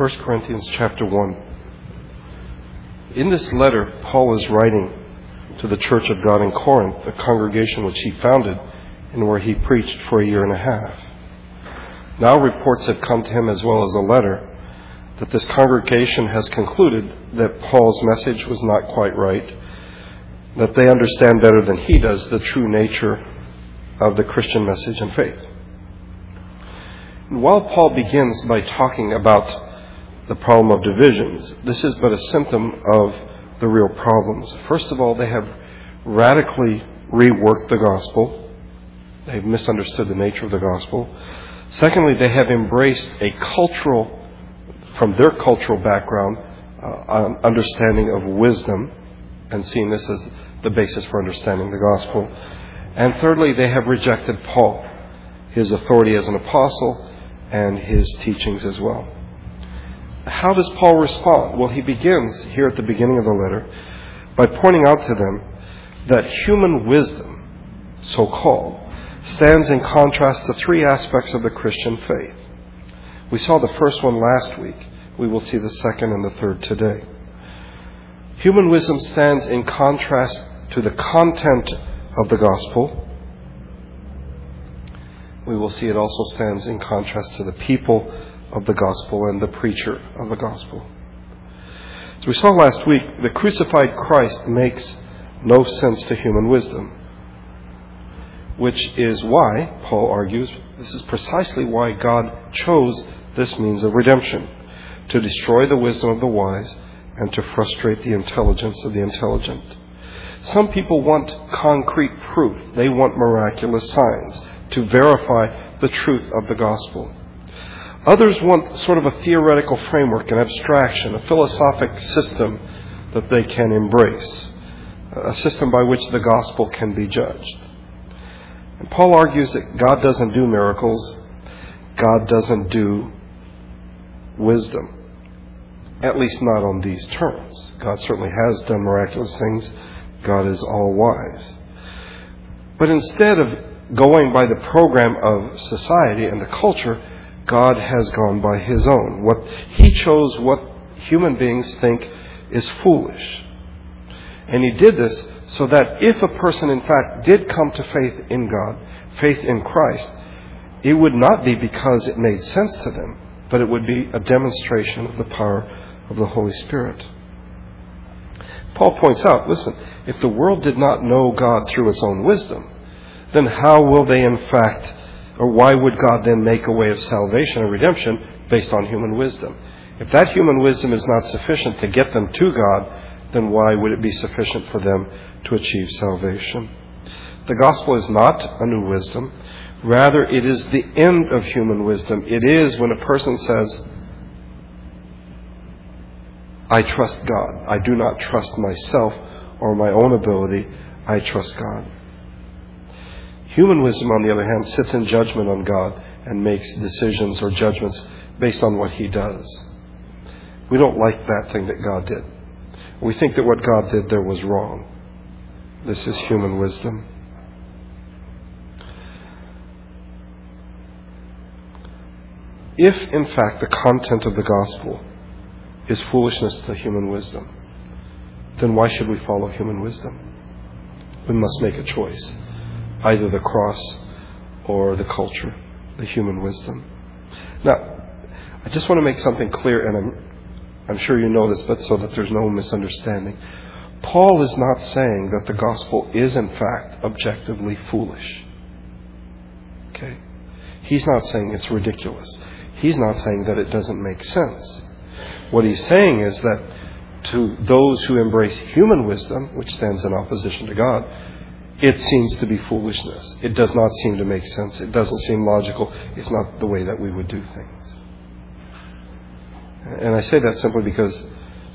1 Corinthians chapter 1. In this letter, Paul is writing to the church of God in Corinth, a congregation which he founded and where he preached for a year and a half. Now reports have come to him as well as a letter that this congregation has concluded that Paul's message was not quite right, that they understand better than he does the true nature of the Christian message and faith. While Paul begins by talking about the problem of divisions, this is but a symptom of the real problems. First of all, they have radically reworked the gospel. They've misunderstood the nature of the gospel. Secondly, they have embraced a cultural, from their cultural background, uh, understanding of wisdom and seen this as the basis for understanding the gospel. And thirdly, they have rejected Paul, his authority as an apostle, and his teachings as well. How does Paul respond? Well, he begins here at the beginning of the letter by pointing out to them that human wisdom, so called, stands in contrast to three aspects of the Christian faith. We saw the first one last week. We will see the second and the third today. Human wisdom stands in contrast to the content of the gospel. We will see it also stands in contrast to the people of the gospel and the preacher of the gospel. As we saw last week, the crucified Christ makes no sense to human wisdom, which is why, Paul argues, this is precisely why God chose this means of redemption to destroy the wisdom of the wise and to frustrate the intelligence of the intelligent. Some people want concrete proof, they want miraculous signs to verify the truth of the gospel. Others want sort of a theoretical framework, an abstraction, a philosophic system that they can embrace, a system by which the gospel can be judged. And Paul argues that God doesn't do miracles, God doesn't do wisdom, at least not on these terms. God certainly has done miraculous things, God is all wise. But instead of going by the program of society and the culture, God has gone by his own. What he chose what human beings think is foolish. And he did this so that if a person in fact did come to faith in God, faith in Christ, it would not be because it made sense to them, but it would be a demonstration of the power of the Holy Spirit. Paul points out, listen, if the world did not know God through its own wisdom, then how will they in fact or why would God then make a way of salvation and redemption based on human wisdom? If that human wisdom is not sufficient to get them to God, then why would it be sufficient for them to achieve salvation? The gospel is not a new wisdom. Rather, it is the end of human wisdom. It is when a person says, I trust God. I do not trust myself or my own ability. I trust God. Human wisdom, on the other hand, sits in judgment on God and makes decisions or judgments based on what He does. We don't like that thing that God did. We think that what God did there was wrong. This is human wisdom. If, in fact, the content of the gospel is foolishness to human wisdom, then why should we follow human wisdom? We must make a choice either the cross or the culture, the human wisdom. Now, I just want to make something clear, and I'm, I'm sure you know this, but so that there's no misunderstanding. Paul is not saying that the gospel is, in fact, objectively foolish. Okay? He's not saying it's ridiculous. He's not saying that it doesn't make sense. What he's saying is that to those who embrace human wisdom, which stands in opposition to God, it seems to be foolishness. It does not seem to make sense. It doesn't seem logical. It's not the way that we would do things. And I say that simply because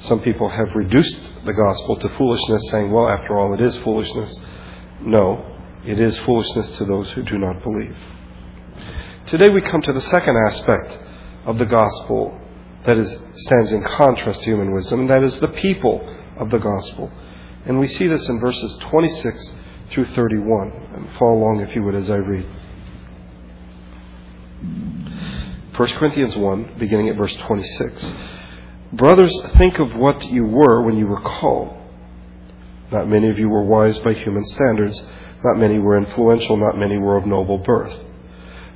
some people have reduced the gospel to foolishness, saying, well, after all, it is foolishness. No, it is foolishness to those who do not believe. Today we come to the second aspect of the gospel that is, stands in contrast to human wisdom, and that is the people of the gospel. And we see this in verses 26 through 31. And follow along, if you would, as I read. 1 Corinthians 1, beginning at verse 26. Brothers, think of what you were when you were called. Not many of you were wise by human standards. Not many were influential. Not many were of noble birth.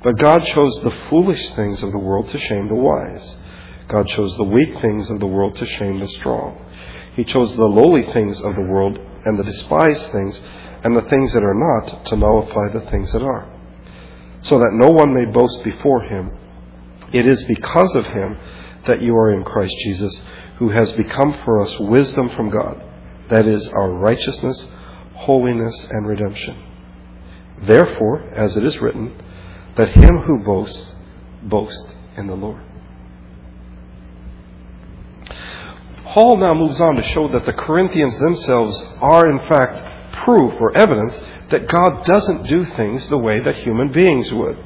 But God chose the foolish things of the world to shame the wise. God chose the weak things of the world to shame the strong. He chose the lowly things of the world and the despised things and the things that are not to nullify the things that are, so that no one may boast before him. It is because of him that you are in Christ Jesus, who has become for us wisdom from God, that is, our righteousness, holiness, and redemption. Therefore, as it is written, let him who boasts boast in the Lord. Paul now moves on to show that the Corinthians themselves are, in fact, proof or evidence that God doesn't do things the way that human beings would.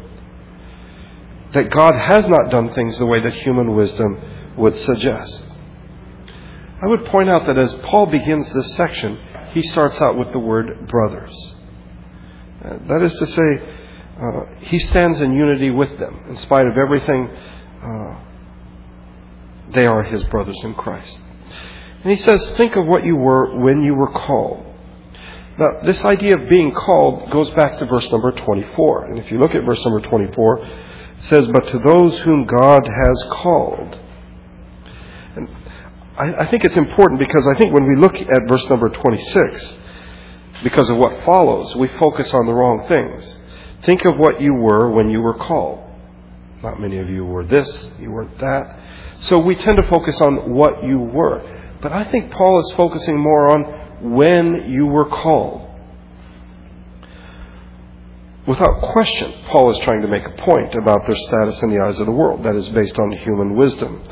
That God has not done things the way that human wisdom would suggest. I would point out that as Paul begins this section, he starts out with the word brothers. Uh, that is to say, uh, he stands in unity with them. In spite of everything, uh, they are his brothers in Christ. And he says, Think of what you were when you were called. Now, this idea of being called goes back to verse number 24. And if you look at verse number 24, it says, But to those whom God has called. And I, I think it's important because I think when we look at verse number 26, because of what follows, we focus on the wrong things. Think of what you were when you were called. Not many of you were this, you weren't that. So we tend to focus on what you were. But I think Paul is focusing more on when you were called. Without question, Paul is trying to make a point about their status in the eyes of the world. That is based on human wisdom.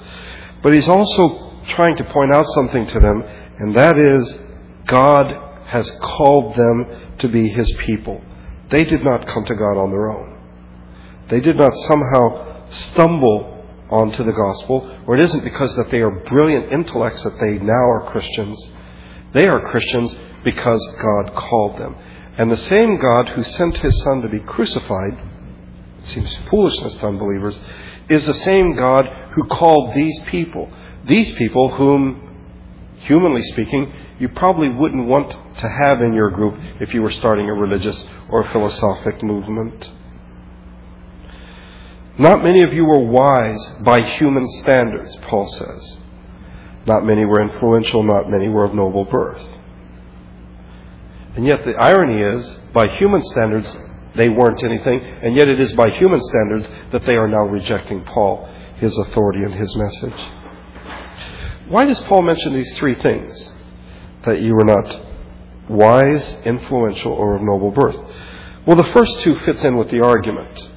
But he's also trying to point out something to them, and that is God has called them to be his people. They did not come to God on their own. They did not somehow stumble onto the gospel, or it isn't because that they are brilliant intellects that they now are Christians. They are Christians because God called them. And the same God who sent his Son to be crucified, seems foolishness to unbelievers, is the same God who called these people. These people whom, humanly speaking, you probably wouldn't want to have in your group if you were starting a religious or philosophic movement. Not many of you were wise by human standards, Paul says. Not many were influential, not many were of noble birth. And yet the irony is, by human standards, they weren't anything, and yet it is by human standards that they are now rejecting Paul, his authority, and his message. Why does Paul mention these three things? that you were not wise, influential, or of noble birth. Well, the first two fits in with the argument.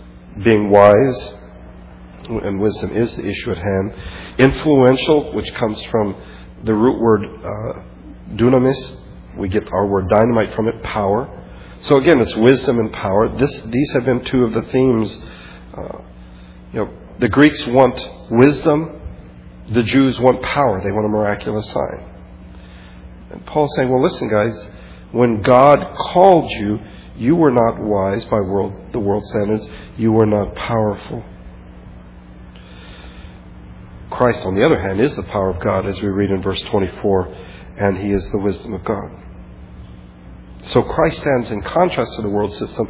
Being wise, and wisdom is the issue at hand. Influential, which comes from the root word uh, dunamis. We get our word dynamite from it, power. So again, it's wisdom and power. This, these have been two of the themes. Uh, you know, the Greeks want wisdom. The Jews want power. They want a miraculous sign. And Paul's saying, well, listen, guys, when God called you, you were not wise by world, the world standards. You were not powerful. Christ, on the other hand, is the power of God, as we read in verse 24, and he is the wisdom of God. So Christ stands in contrast to the world system,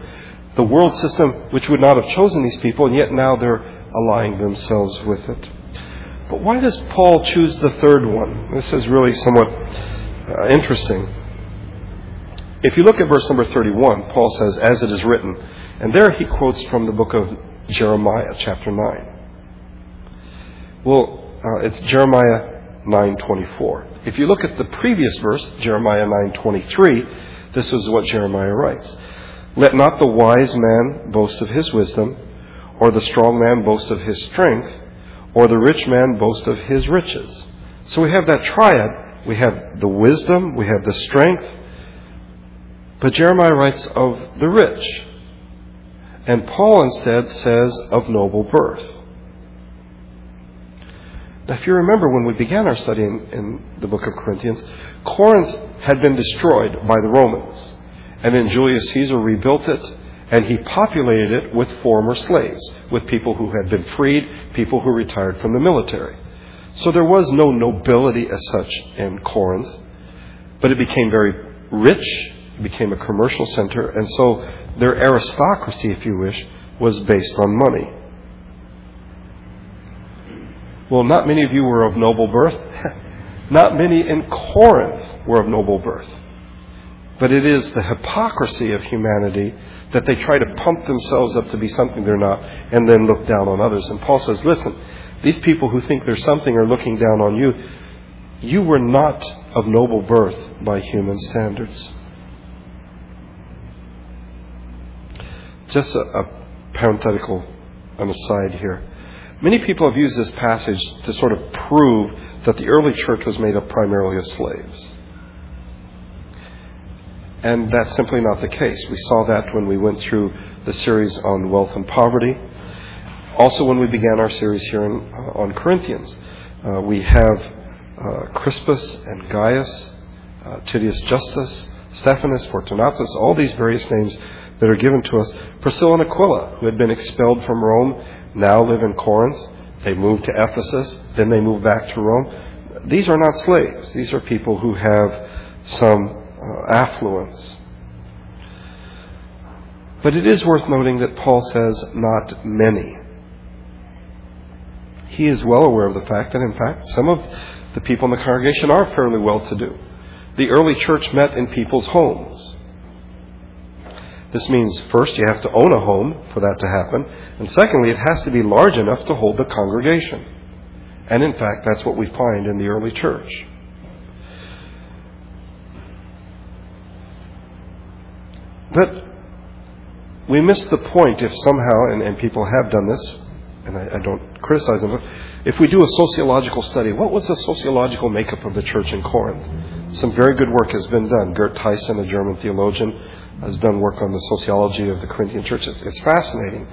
the world system which would not have chosen these people, and yet now they're aligning themselves with it. But why does Paul choose the third one? This is really somewhat uh, interesting. If you look at verse number 31, Paul says, as it is written. And there he quotes from the book of Jeremiah, chapter 9. Well, uh, it's Jeremiah 9.24. If you look at the previous verse, Jeremiah 9.23, this is what Jeremiah writes. Let not the wise man boast of his wisdom, or the strong man boast of his strength, or the rich man boast of his riches. So we have that triad we have the wisdom, we have the strength. But Jeremiah writes of the rich. And Paul instead says of noble birth. Now, if you remember when we began our study in, in, the book of Corinthians, Corinth had been destroyed by the Romans. And then Julius Caesar rebuilt it, And he populated it with former slaves, with people who had been freed, people who retired from the military. So there was no nobility as such in Corinth, but it became very rich, it became a commercial center, and so their aristocracy, if you wish, was based on money. Well, not many of you were of noble birth. not many in Corinth were of noble birth. But it is the hypocrisy of humanity that they try to pump themselves up to be something they're not and then look down on others. And Paul says, listen, these people who think they're something are looking down on you. You were not of noble birth by human standards. Just a, a parenthetical an aside here. Many people have used this passage to sort of prove that the early church was made up primarily of slaves. And that's simply not the case. We saw that when we went through the series on wealth and poverty. Also, when we began our series here in, uh, on Corinthians, uh, we have uh, Crispus and Gaius, uh, Titius Justus, Stephanus, Fortunatus, all these various names that are given to us. Priscilla and Aquila, who had been expelled from Rome, now live in Corinth. They moved to Ephesus, then they moved back to Rome. These are not slaves. These are people who have some uh, affluence. But it is worth noting that Paul says, not many. He is well aware of the fact that, in fact, some of the people in the congregation are fairly well to do. The early church met in people's homes. This means, first, you have to own a home for that to happen, and secondly, it has to be large enough to hold the congregation. And in fact, that's what we find in the early church. But we miss the point if somehow, and, and people have done this, and I, I, don't criticize them, if we do a sociological study, what was the sociological makeup of the church in Corinth? Some very good work has been done. Gerd Theissen, a German theologian, has done work on the sociology of the Corinthian church. It's, it's fascinating.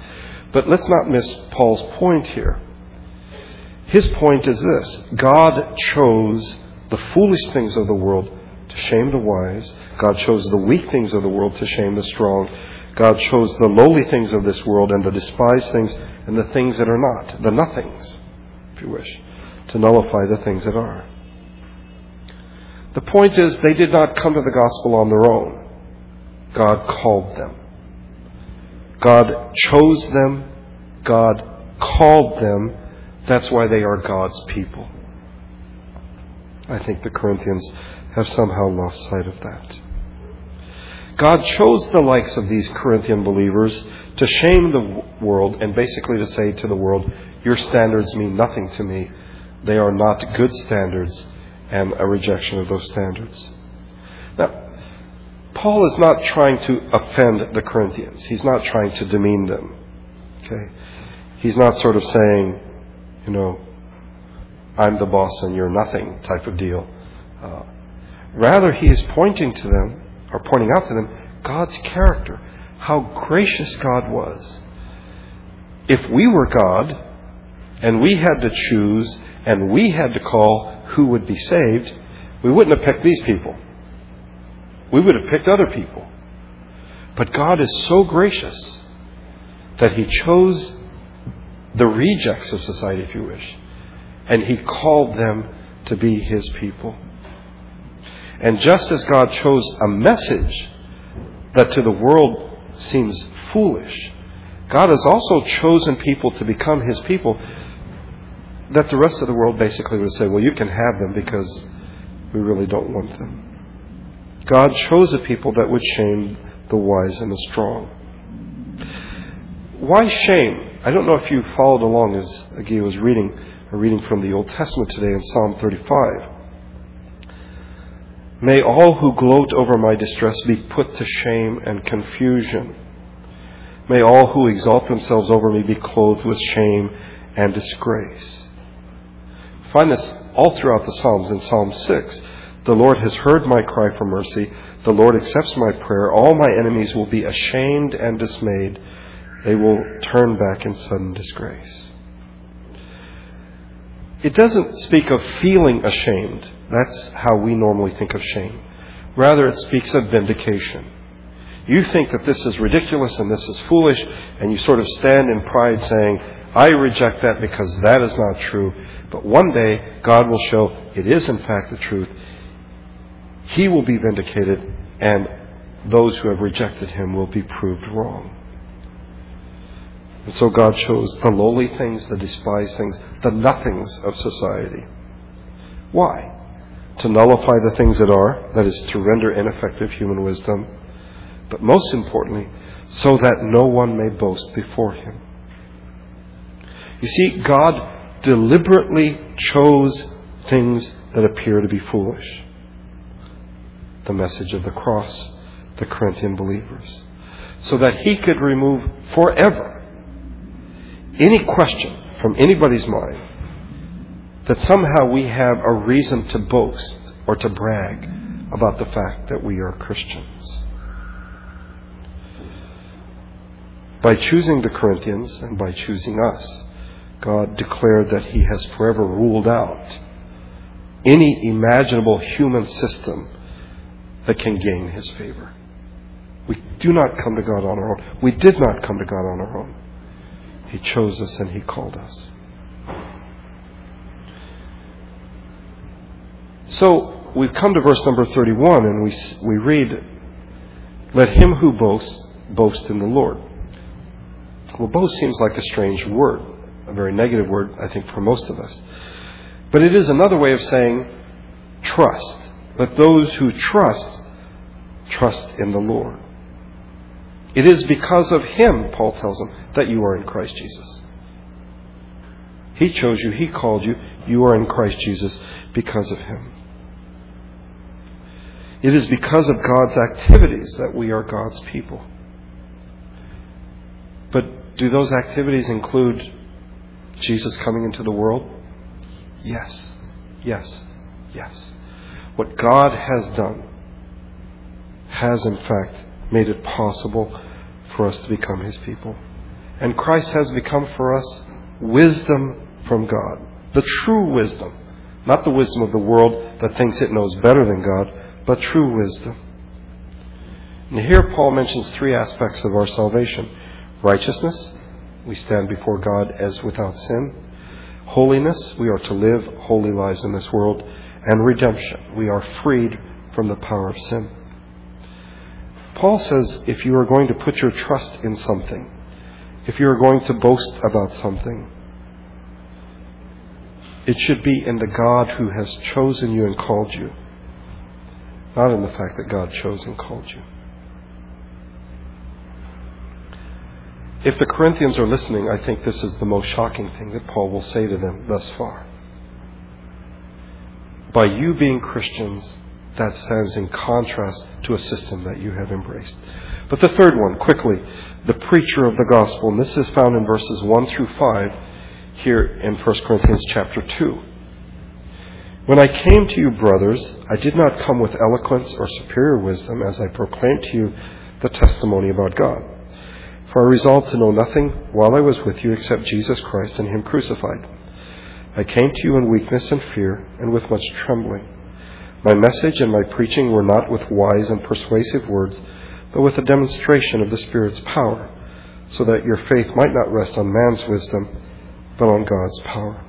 But let's not miss Paul's point here. His point is this God chose the foolish things of the world to shame the wise. God chose the weak things of the world to shame the strong. God chose the lowly things of this world and the despised things and the things that are not, the nothings, if you wish, to nullify the things that are. The point is, they did not come to the gospel on their own. God called them. God chose them. God called them. That's why they are God's people. I think the Corinthians have somehow lost sight of that. God chose the likes of these Corinthian believers to shame the world and basically to say to the world, Your standards mean nothing to me. They are not good standards, and a rejection of those standards. Paul is not trying to offend the Corinthians. He's not trying to demean them. Okay? He's not sort of saying, you know, I'm the boss and you're nothing type of deal. Uh, rather, he is pointing to them, or pointing out to them, God's character, how gracious God was. If we were God, and we had to choose, and we had to call who would be saved, we wouldn't have picked these people. We would have picked other people. But God is so gracious that He chose the rejects of society, if you wish, and He called them to be His people. And just as God chose a message that to the world seems foolish, God has also chosen people to become His people that the rest of the world basically would say, well, you can have them because we really don't want them. God chose a people that would shame the wise and the strong. Why shame? I don't know if you followed along as Agia was reading, a reading from the Old Testament today in Psalm 35. May all who gloat over my distress be put to shame and confusion. May all who exalt themselves over me be clothed with shame and disgrace. Find this all throughout the Psalms in Psalm 6. The Lord has heard my cry for mercy. The Lord accepts my prayer. All my enemies will be ashamed and dismayed. They will turn back in sudden disgrace. It doesn't speak of feeling ashamed. That's how we normally think of shame. Rather, it speaks of vindication. You think that this is ridiculous and this is foolish, and you sort of stand in pride saying, I reject that because that is not true. But one day, God will show it is in fact the truth. He will be vindicated, and those who have rejected him will be proved wrong. And so God chose the lowly things, the despised things, the nothings of society. Why? To nullify the things that are, that is, to render ineffective human wisdom, but most importantly, so that no one may boast before him. You see, God deliberately chose things that appear to be foolish. The message of the cross, the Corinthian believers, so that he could remove forever any question from anybody's mind that somehow we have a reason to boast or to brag about the fact that we are Christians. By choosing the Corinthians and by choosing us, God declared that He has forever ruled out any imaginable human system that can gain His favor. We do not come to God on our own. We did not come to God on our own. He chose us and He called us. So we've come to verse number 31 and we, we read, Let him who boasts boast in the Lord. Well, boast seems like a strange word, a very negative word, I think, for most of us. But it is another way of saying trust. Let those who trust, trust in the Lord. It is because of Him, Paul tells them, that you are in Christ Jesus. He chose you, He called you. You are in Christ Jesus because of Him. It is because of God's activities that we are God's people. But do those activities include Jesus coming into the world? Yes, yes, yes. What God has done has, in fact, made it possible for us to become His people. And Christ has become for us wisdom from God. The true wisdom. Not the wisdom of the world that thinks it knows better than God, but true wisdom. And here Paul mentions three aspects of our salvation righteousness, we stand before God as without sin. Holiness, we are to live holy lives in this world. And redemption, we are freed from the power of sin. Paul says if you are going to put your trust in something, if you are going to boast about something, it should be in the God who has chosen you and called you, not in the fact that God chose and called you. If the Corinthians are listening, I think this is the most shocking thing that Paul will say to them thus far. By you being Christians, that stands in contrast to a system that you have embraced. But the third one, quickly, the preacher of the gospel, and this is found in verses 1 through 5 here in 1 Corinthians chapter 2. When I came to you, brothers, I did not come with eloquence or superior wisdom as I proclaimed to you the testimony about God. For I resolved to know nothing while I was with you except Jesus Christ and Him crucified. I came to you in weakness and fear and with much trembling. My message and my preaching were not with wise and persuasive words, but with a demonstration of the Spirit's power, so that your faith might not rest on man's wisdom, but on God's power.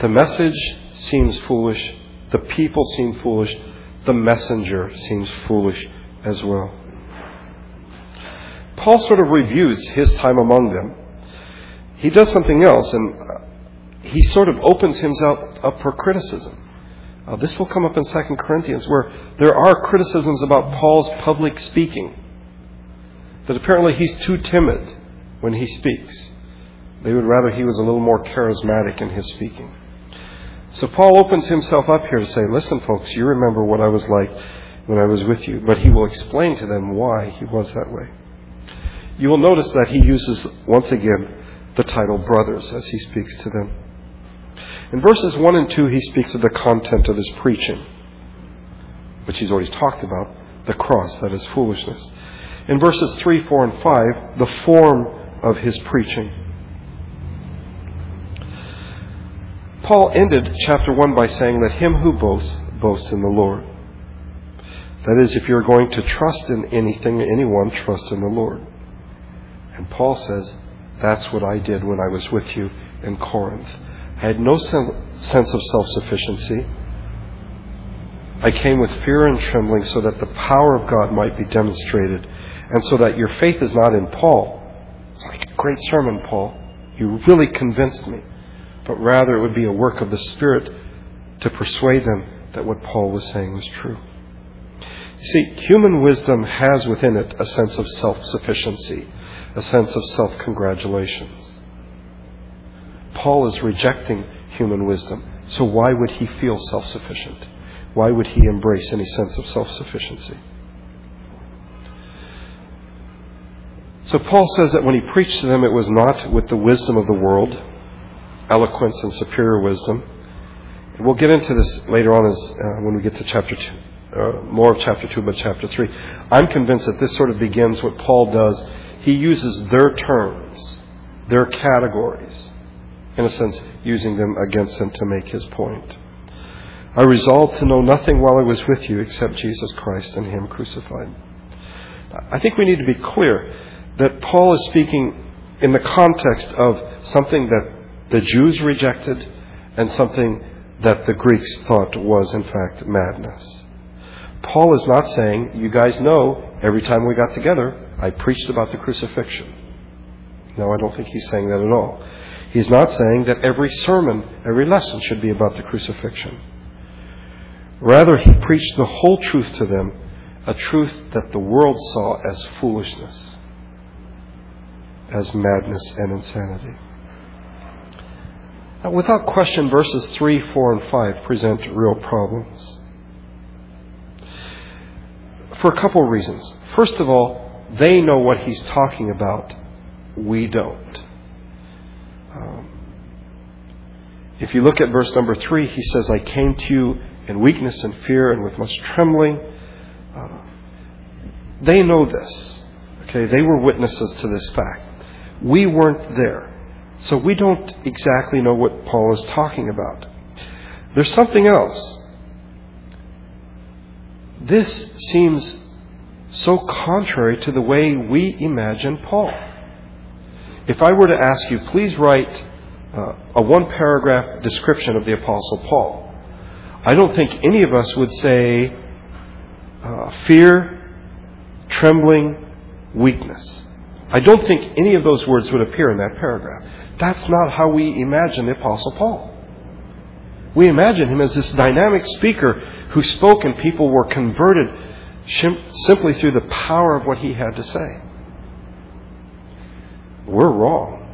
The message seems foolish, the people seem foolish, the messenger seems foolish as well. Paul sort of reviews his time among them. He does something else, and he sort of opens himself up for criticism. Uh, this will come up in 2 Corinthians, where there are criticisms about Paul's public speaking. That apparently he's too timid when he speaks. They would rather he was a little more charismatic in his speaking. So Paul opens himself up here to say, listen, folks, you remember what I was like when I was with you. But he will explain to them why he was that way. You will notice that he uses, once again, the title brothers as he speaks to them. In verses 1 and 2, he speaks of the content of his preaching, which he's already talked about the cross, that is foolishness. In verses 3, 4, and 5, the form of his preaching. Paul ended chapter 1 by saying, Let him who boasts boast in the Lord. That is, if you're going to trust in anything, anyone, trust in the Lord. And Paul says, that's what I did when I was with you in Corinth. I had no sense of self sufficiency. I came with fear and trembling so that the power of God might be demonstrated, and so that your faith is not in Paul. It's like a great sermon, Paul. You really convinced me. But rather, it would be a work of the Spirit to persuade them that what Paul was saying was true. You see, human wisdom has within it a sense of self sufficiency, a sense of self congratulations. Paul is rejecting human wisdom, so why would he feel self sufficient? Why would he embrace any sense of self sufficiency? So Paul says that when he preached to them, it was not with the wisdom of the world, eloquence and superior wisdom. And we'll get into this later on as, uh, when we get to chapter 2 uh, more of chapter 2, but chapter 3. I'm convinced that this sort of begins what Paul does. He uses their terms, their categories, in a sense, using them against them to make his point. I resolved to know nothing while I was with you except Jesus Christ and Him crucified. I think we need to be clear that Paul is speaking in the context of something that the Jews rejected and something that the Greeks thought was, in fact, madness. Paul is not saying, you guys know, every time we got together, I preached about the crucifixion. No, I don't think he's saying that at all. He's not saying that every sermon, every lesson should be about the crucifixion. Rather, he preached the whole truth to them, a truth that the world saw as foolishness, as madness and insanity. Now, without question, verses 3, 4, and 5 present real problems for a couple of reasons. First of all, they know what he's talking about. We don't. Um, if you look at verse number three, he says, I came to you in weakness and fear and with much trembling. Uh, they know this. Okay, they were witnesses to this fact. We weren't there. So we don't exactly know what Paul is talking about. There's something else. This seems so contrary to the way we imagine Paul. If I were to ask you, please write uh, a one paragraph description of the Apostle Paul, I don't think any of us would say uh, fear, trembling, weakness. I don't think any of those words would appear in that paragraph. That's not how we imagine the Apostle Paul. We imagine him as this dynamic speaker who spoke and people were converted simply through the power of what he had to say. We're wrong.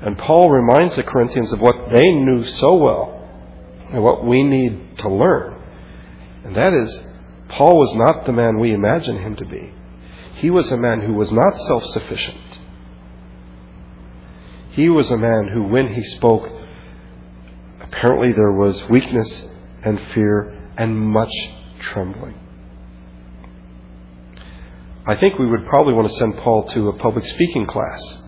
And Paul reminds the Corinthians of what they knew so well and what we need to learn. And that is, Paul was not the man we imagine him to be. He was a man who was not self sufficient. He was a man who, when he spoke, Apparently, there was weakness and fear and much trembling. I think we would probably want to send Paul to a public speaking class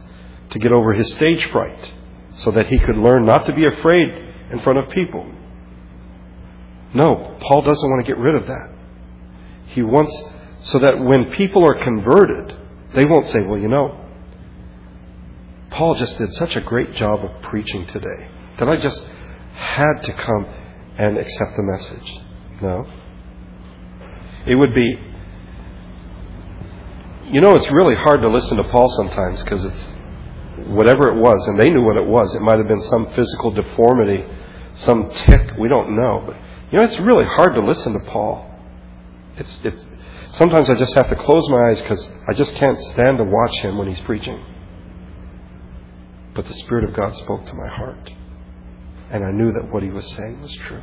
to get over his stage fright so that he could learn not to be afraid in front of people. No, Paul doesn't want to get rid of that. He wants so that when people are converted, they won't say, well, you know, Paul just did such a great job of preaching today that I just had to come and accept the message. No. It would be, you know, it's really hard to listen to Paul sometimes because it's whatever it was, and they knew what it was. It might have been some physical deformity, some tick, we don't know. But, you know, it's really hard to listen to Paul. It's, it's, sometimes I just have to close my eyes because I just can't stand to watch him when he's preaching. But the Spirit of God spoke to my heart and I knew that what he was saying was true.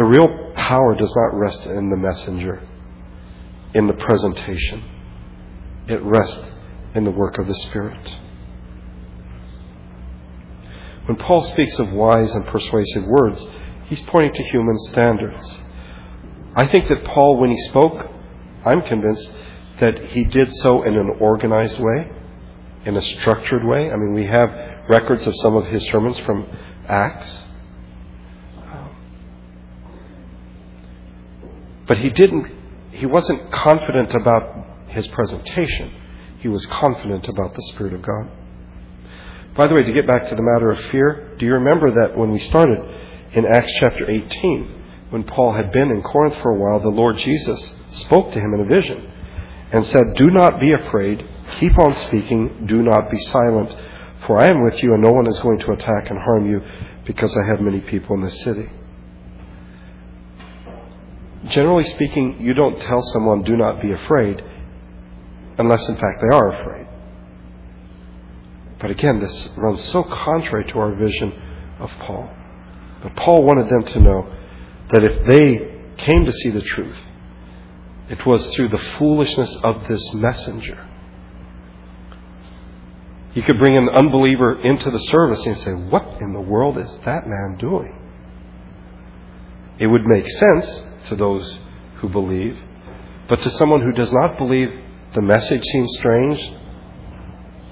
The real power does not rest in the messenger, in the presentation. It rests in the work of the Spirit. When Paul speaks of wise and persuasive words, he's pointing to human standards. I think that Paul, when he spoke, I'm convinced that he did so in an organized way, in a structured way. I mean, we have records of some of his sermons from Acts. But he didn't, he wasn't confident about his presentation. He was confident about the Spirit of God. By the way, to get back to the matter of fear, do you remember that when we started in Acts chapter 18, when Paul had been in Corinth for a while, the Lord Jesus spoke to him in a vision and said, Do not be afraid, keep on speaking, do not be silent, for I am with you, and no one is going to attack and harm you, because I have many people in this city. Generally speaking, you don't tell someone, Do not be afraid, unless in fact they are afraid. But again, this runs so contrary to our vision of Paul. But Paul wanted them to know that if they came to see the truth, it was through the foolishness of this messenger. You could bring an unbeliever into the service and say, What in the world is that man doing? It would make sense to those who believe, but to someone who does not believe, the message seems strange,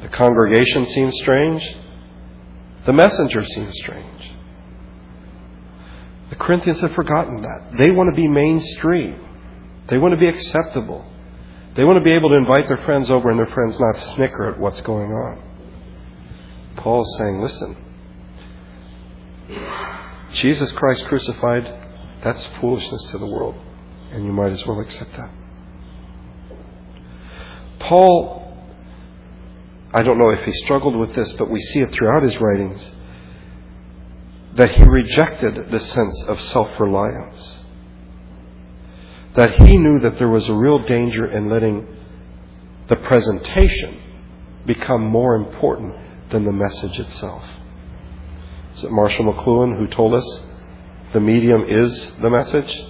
the congregation seems strange, the messenger seems strange. The Corinthians have forgotten that. They want to be mainstream. They want to be acceptable. They want to be able to invite their friends over and their friends not snicker at what's going on. Paul is saying, listen, Jesus Christ crucified, that's foolishness to the world, and you might as well accept that. Paul, I don't know if he struggled with this, but we see it throughout his writings that he rejected the sense of self reliance. That he knew that there was a real danger in letting the presentation become more important than the message itself. Is it Marshall McLuhan who told us the medium is the message?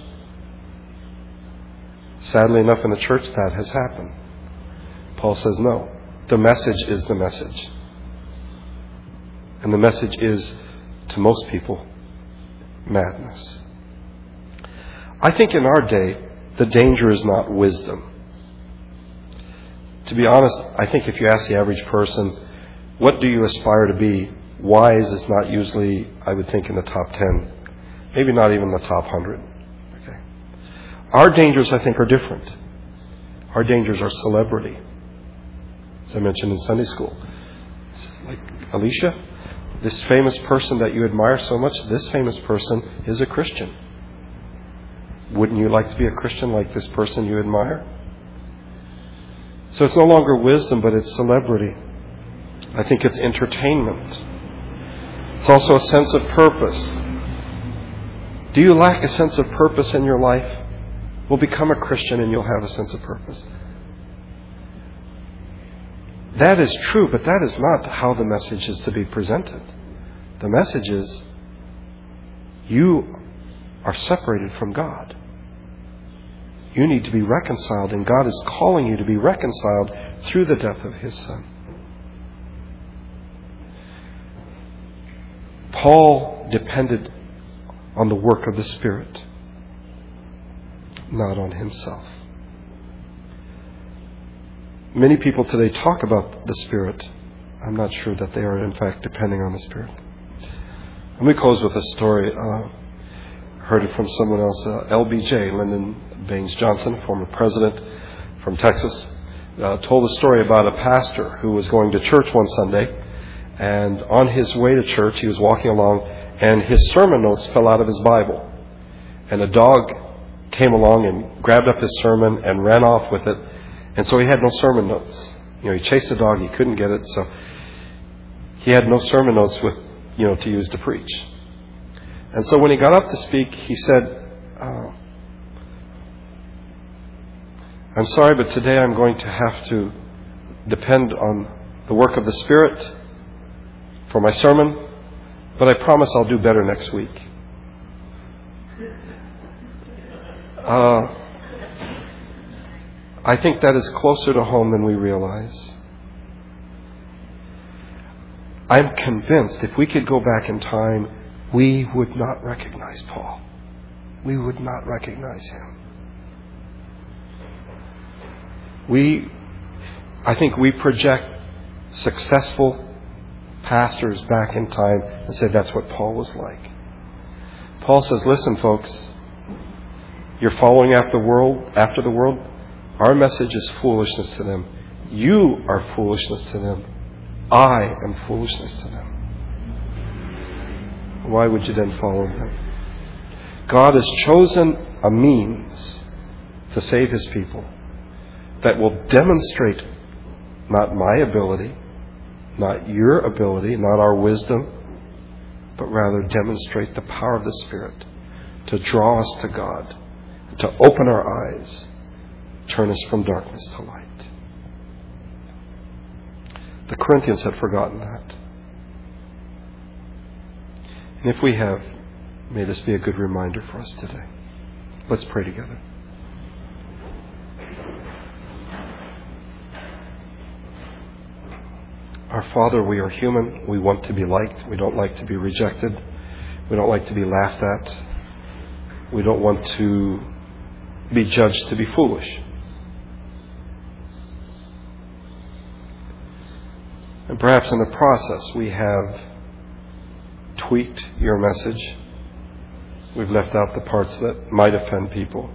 Sadly enough, in the church, that has happened. Paul says, no, the message is the message. And the message is to most people, madness. I think in our day, the danger is not wisdom. To be honest, I think if you ask the average person, what do you aspire to be? Wise is not usually, I would think, in the top 10, maybe not even the top 100. Okay. Our dangers, I think, are different. Our dangers are celebrity, as I mentioned in Sunday school. Like Alicia, this famous person that you admire so much, this famous person is a Christian. Wouldn't you like to be a Christian like this person you admire? So it's no longer wisdom, but it's celebrity. I think it's entertainment. It's also a sense of purpose. Do you lack a sense of purpose in your life? Well, become a Christian and you'll have a sense of purpose. That is true, but that is not how the message is to be presented. The message is you are separated from God. You need to be reconciled, and God is calling you to be reconciled through the death of His Son. Paul depended on the work of the Spirit, not on himself. Many people today talk about the Spirit. I'm not sure that they are, in fact, depending on the Spirit. Let me close with a story. Uh, heard it from someone else. Uh, LBJ, Lyndon Baines Johnson, former president from Texas, uh, told a story about a pastor who was going to church one Sunday, and on his way to church, he was walking along, and his sermon notes fell out of his Bible. And a dog came along and grabbed up his sermon and ran off with it and so he had no sermon notes. You know, he chased the dog, he couldn't get it, so he had no sermon notes with, you know, to use to preach. And so when he got up to speak, he said, uh, I'm sorry, but today I'm going to have to depend on the work of the Spirit for my sermon, but I promise I'll do better next week. Uh, I think that is closer to home than we realize. I'm convinced if we could go back in time, we would not recognize Paul. We would not recognize him. We, I think we project successful, pastors back in time and say that's what Paul was like. Paul says, listen, folks, you're following after the world, after the world. Our message is foolishness to them. You are foolishness to them. I am foolishness to them. Why would you then follow them? God has chosen a means to save his people that will demonstrate not my ability, not your ability, not our wisdom, but rather demonstrate the power of the Spirit to draw us to God, to open our eyes, turn us from darkness to light. The Corinthians had forgotten that. And if we have, may this be a good reminder for us today. Let's pray together. Our Father, we are human. We want to be liked. We don't like to be rejected. We don't like to be laughed at. We don't want to be judged to be foolish. And perhaps in the process, we have tweaked your message. We've left out the parts that might offend people.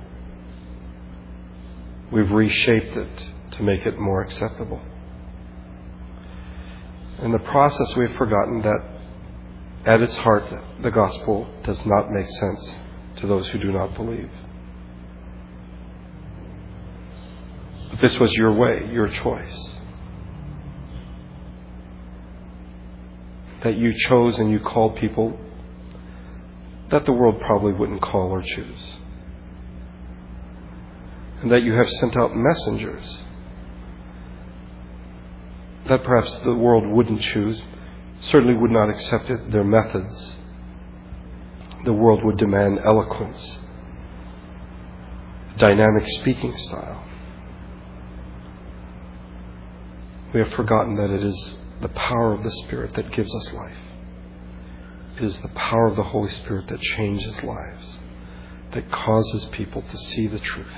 We've reshaped it to make it more acceptable. In the process, we've forgotten that at its heart, the gospel does not make sense to those who do not believe. But this was your way, your choice. That you chose and you called people that the world probably wouldn't call or choose. And that you have sent out messengers that perhaps the world wouldn't choose, certainly would not accept it, their methods. The world would demand eloquence, dynamic speaking style. We have forgotten that it is the power of the Spirit that gives us life. It is the power of the Holy Spirit that changes lives, that causes people to see the truth.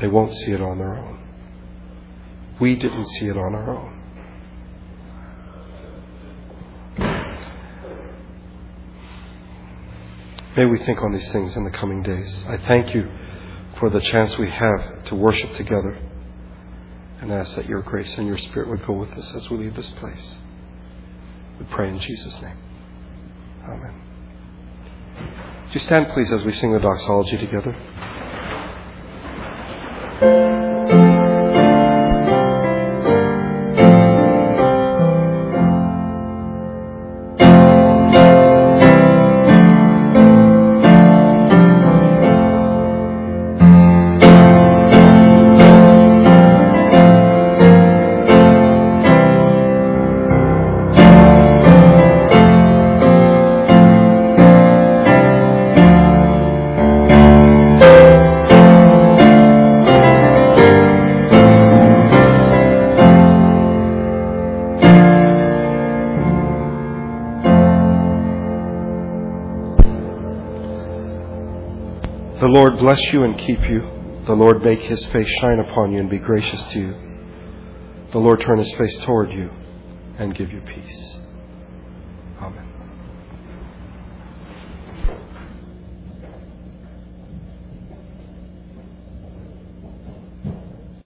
They won't see it on their own. We didn't see it on our own. May we think on these things in the coming days. I thank you for the chance we have to worship together and ask that your grace and your spirit would go with us as we leave this place. We pray in Jesus' name. Amen. Would you stand, please, as we sing the doxology together? Bless you and keep you. The Lord make his face shine upon you and be gracious to you. The Lord turn his face toward you and give you peace.